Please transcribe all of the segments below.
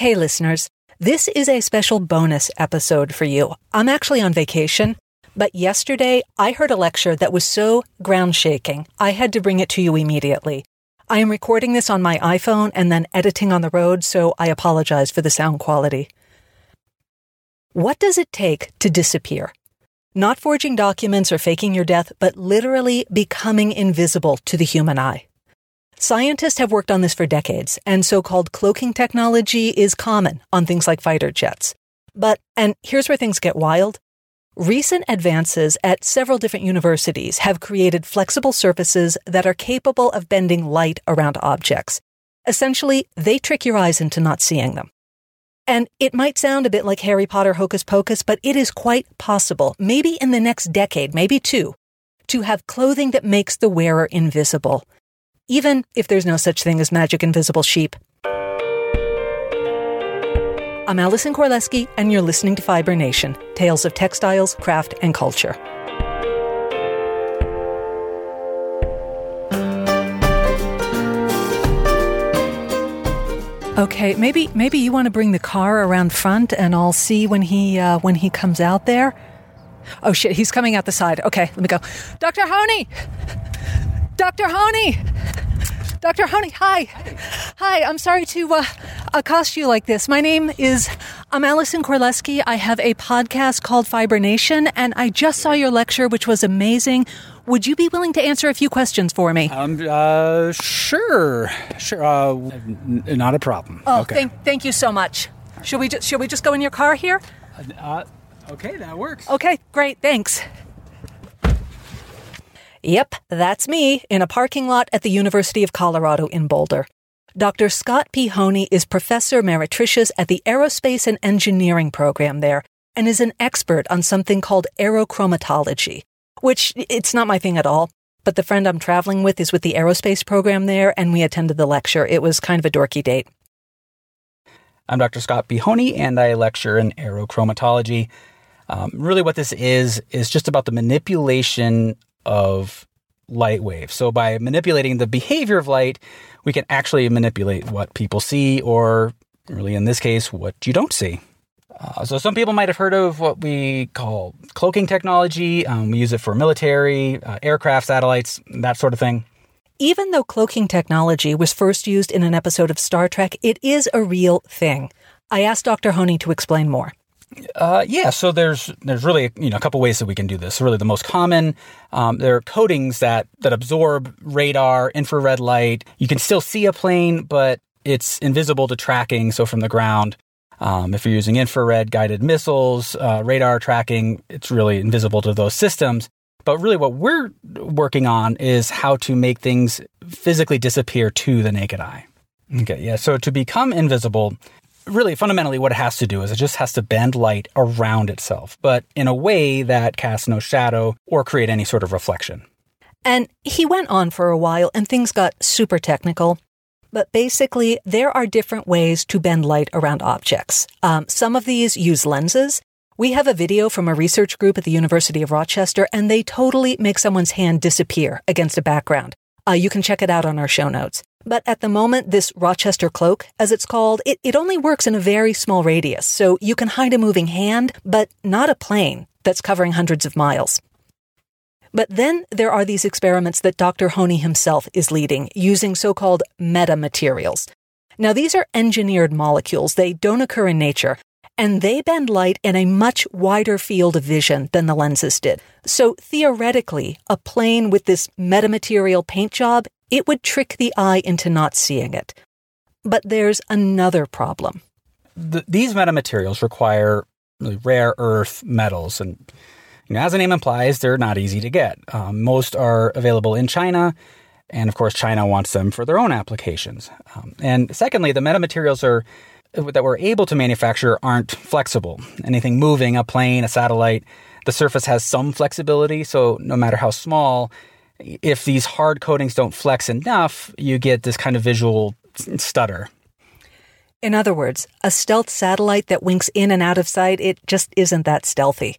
Hey, listeners. This is a special bonus episode for you. I'm actually on vacation, but yesterday I heard a lecture that was so ground shaking, I had to bring it to you immediately. I am recording this on my iPhone and then editing on the road, so I apologize for the sound quality. What does it take to disappear? Not forging documents or faking your death, but literally becoming invisible to the human eye. Scientists have worked on this for decades, and so called cloaking technology is common on things like fighter jets. But, and here's where things get wild recent advances at several different universities have created flexible surfaces that are capable of bending light around objects. Essentially, they trick your eyes into not seeing them. And it might sound a bit like Harry Potter hocus pocus, but it is quite possible, maybe in the next decade, maybe two, to have clothing that makes the wearer invisible even if there's no such thing as magic invisible sheep. I'm Allison Korleski, and you're listening to Fiber Nation Tales of Textiles, Craft, and Culture. Okay, maybe maybe you want to bring the car around front, and I'll see when he uh, when he comes out there. Oh shit, he's coming out the side. Okay, let me go. Dr. Honey, Dr. Honey, Dr. Honey, hi. Hi, I'm sorry to uh, accost you like this. My name is, I'm Allison Korleski. I have a podcast called Fiber Nation, and I just saw your lecture, which was amazing. Would you be willing to answer a few questions for me? Um, uh, sure. Sure. Uh, n- not a problem. Oh, okay. thank, thank you so much. Should we, just, should we just go in your car here? Uh, okay, that works. Okay, great. Thanks. Yep, that's me in a parking lot at the University of Colorado in Boulder. Dr. Scott P. Honey is professor meretricius at the Aerospace and Engineering program there and is an expert on something called aerochromatology, which it's not my thing at all. But the friend I'm traveling with is with the aerospace program there, and we attended the lecture. It was kind of a dorky date. I'm Dr. Scott B. Honey, and I lecture in aerochromatology. Um, really, what this is, is just about the manipulation of light waves. So by manipulating the behavior of light, we can actually manipulate what people see, or really in this case, what you don't see. Uh, so some people might have heard of what we call cloaking technology. Um, we use it for military, uh, aircraft, satellites, that sort of thing. Even though cloaking technology was first used in an episode of Star Trek, it is a real thing. I asked Dr. Honey to explain more. Uh, yeah, so there's there's really you know a couple ways that we can do this. Really, the most common um, there are coatings that that absorb radar, infrared light. You can still see a plane, but it's invisible to tracking. So from the ground, um, if you're using infrared guided missiles, uh, radar tracking, it's really invisible to those systems. But really, what we're working on is how to make things physically disappear to the naked eye. Okay, yeah. So to become invisible, really fundamentally what it has to do is it just has to bend light around itself, but in a way that casts no shadow or create any sort of reflection. And he went on for a while and things got super technical. But basically, there are different ways to bend light around objects. Um, some of these use lenses. We have a video from a research group at the University of Rochester, and they totally make someone's hand disappear against a background. Uh, you can check it out on our show notes. But at the moment, this Rochester cloak, as it's called, it, it only works in a very small radius, so you can hide a moving hand, but not a plane that's covering hundreds of miles. But then there are these experiments that Dr. Honey himself is leading using so called metamaterials. Now, these are engineered molecules. They don't occur in nature, and they bend light in a much wider field of vision than the lenses did. So theoretically, a plane with this metamaterial paint job it would trick the eye into not seeing it. But there's another problem. The, these metamaterials require rare earth metals, and you know, as the name implies, they're not easy to get. Um, most are available in China, and of course, China wants them for their own applications. Um, and secondly, the metamaterials are that we're able to manufacture aren't flexible. Anything moving, a plane, a satellite, the surface has some flexibility. So no matter how small, if these hard coatings don't flex enough, you get this kind of visual stutter. In other words, a stealth satellite that winks in and out of sight, it just isn't that stealthy.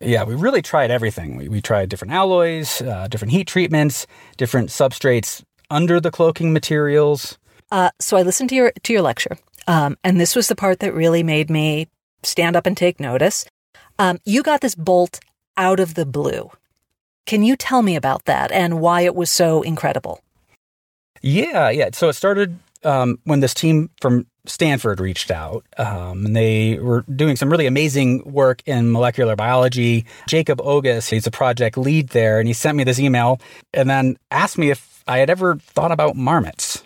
Yeah, we really tried everything. We, we tried different alloys, uh, different heat treatments, different substrates under the cloaking materials. Uh, so I listened to your to your lecture. um, and this was the part that really made me stand up and take notice. Um, you got this bolt out of the blue. Can you tell me about that and why it was so incredible? Yeah, yeah. So it started um, when this team from Stanford reached out, um, and they were doing some really amazing work in molecular biology. Jacob Ogus, he's a project lead there, and he sent me this email and then asked me if I had ever thought about marmots.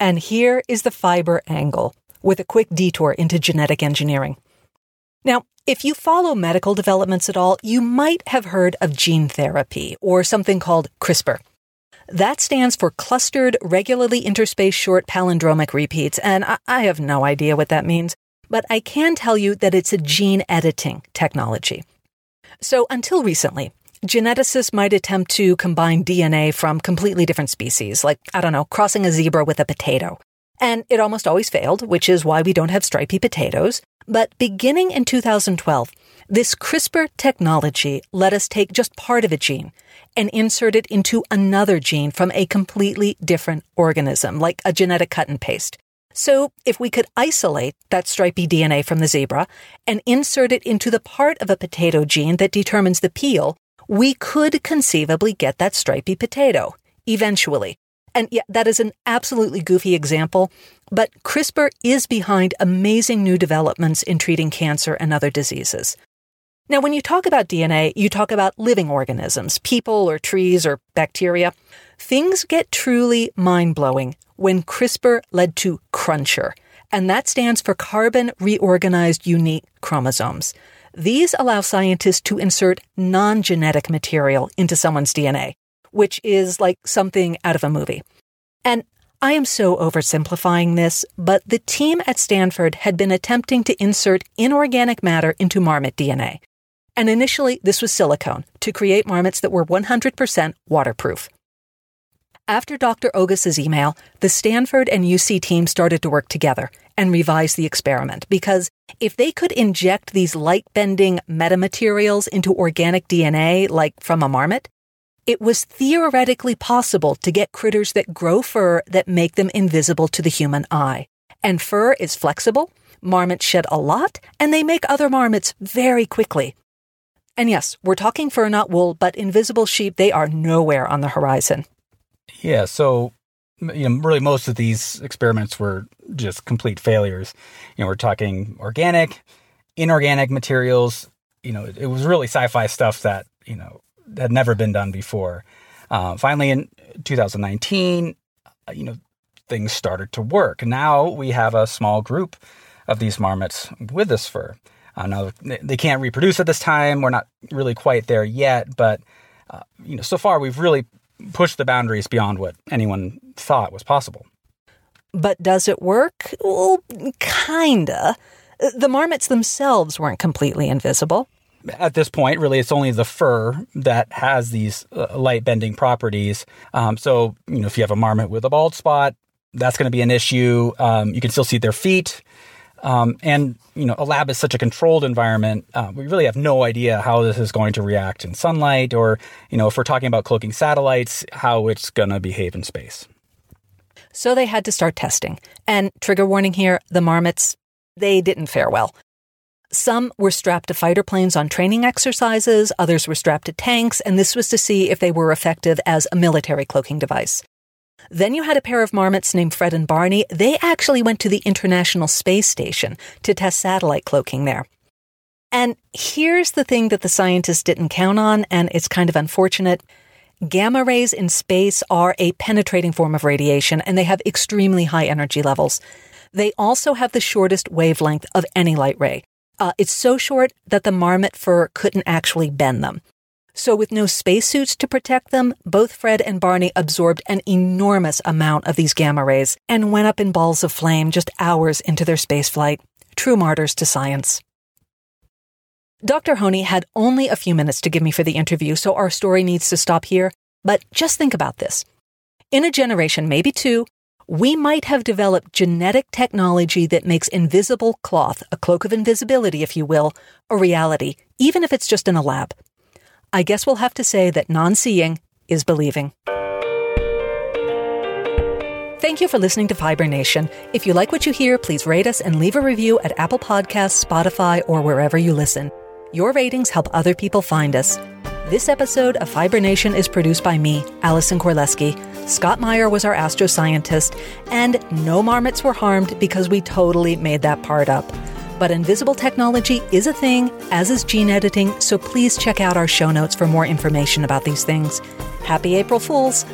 And here is the fiber angle with a quick detour into genetic engineering. Now, if you follow medical developments at all, you might have heard of gene therapy or something called CRISPR. That stands for Clustered Regularly Interspaced Short Palindromic Repeats, and I have no idea what that means, but I can tell you that it's a gene editing technology. So until recently, geneticists might attempt to combine DNA from completely different species, like, I don't know, crossing a zebra with a potato. And it almost always failed, which is why we don't have stripy potatoes. But beginning in 2012, this CRISPR technology let us take just part of a gene and insert it into another gene from a completely different organism, like a genetic cut and paste. So if we could isolate that stripy DNA from the zebra and insert it into the part of a potato gene that determines the peel, we could conceivably get that stripy potato, eventually. And yeah, that is an absolutely goofy example, but CRISPR is behind amazing new developments in treating cancer and other diseases. Now, when you talk about DNA, you talk about living organisms, people or trees or bacteria. Things get truly mind blowing when CRISPR led to Cruncher, and that stands for carbon reorganized unique chromosomes. These allow scientists to insert non genetic material into someone's DNA, which is like something out of a movie. And I am so oversimplifying this, but the team at Stanford had been attempting to insert inorganic matter into marmot DNA. And initially, this was silicone to create marmots that were 100% waterproof. After Dr. Ogus's email, the Stanford and UC team started to work together and revise the experiment because if they could inject these light bending metamaterials into organic DNA, like from a marmot, it was theoretically possible to get critters that grow fur that make them invisible to the human eye. And fur is flexible, marmots shed a lot, and they make other marmots very quickly. And yes, we're talking fur, not wool, but invisible sheep, they are nowhere on the horizon. Yeah, so you know, really most of these experiments were just complete failures. You know, we're talking organic, inorganic materials. You know, it, it was really sci-fi stuff that you know had never been done before. Uh, finally, in 2019, uh, you know, things started to work. Now we have a small group of these marmots with this fur. Uh, now they can't reproduce at this time. We're not really quite there yet, but uh, you know, so far we've really pushed the boundaries beyond what anyone thought was possible. But does it work? Well, kinda. The marmots themselves weren't completely invisible. At this point, really, it's only the fur that has these uh, light bending properties. Um, so, you know, if you have a marmot with a bald spot, that's going to be an issue. Um, you can still see their feet. Um, and you know, a lab is such a controlled environment. Uh, we really have no idea how this is going to react in sunlight, or you know, if we're talking about cloaking satellites, how it's going to behave in space. So they had to start testing. And trigger warning here: the marmots they didn't fare well. Some were strapped to fighter planes on training exercises, others were strapped to tanks, and this was to see if they were effective as a military cloaking device. Then you had a pair of marmots named Fred and Barney. They actually went to the International Space Station to test satellite cloaking there. And here's the thing that the scientists didn't count on, and it's kind of unfortunate. Gamma rays in space are a penetrating form of radiation, and they have extremely high energy levels. They also have the shortest wavelength of any light ray. Uh, it's so short that the marmot fur couldn't actually bend them. So, with no spacesuits to protect them, both Fred and Barney absorbed an enormous amount of these gamma rays and went up in balls of flame just hours into their spaceflight. True martyrs to science. Dr. Honey had only a few minutes to give me for the interview, so our story needs to stop here. But just think about this. In a generation, maybe two, we might have developed genetic technology that makes invisible cloth, a cloak of invisibility, if you will, a reality, even if it's just in a lab. I guess we'll have to say that non seeing is believing. Thank you for listening to Fiber Nation. If you like what you hear, please rate us and leave a review at Apple Podcasts, Spotify, or wherever you listen. Your ratings help other people find us. This episode of Fiber Nation is produced by me, Allison Korleski. Scott Meyer was our astroscientist, and no marmots were harmed because we totally made that part up. But invisible technology is a thing, as is gene editing, so please check out our show notes for more information about these things. Happy April Fools!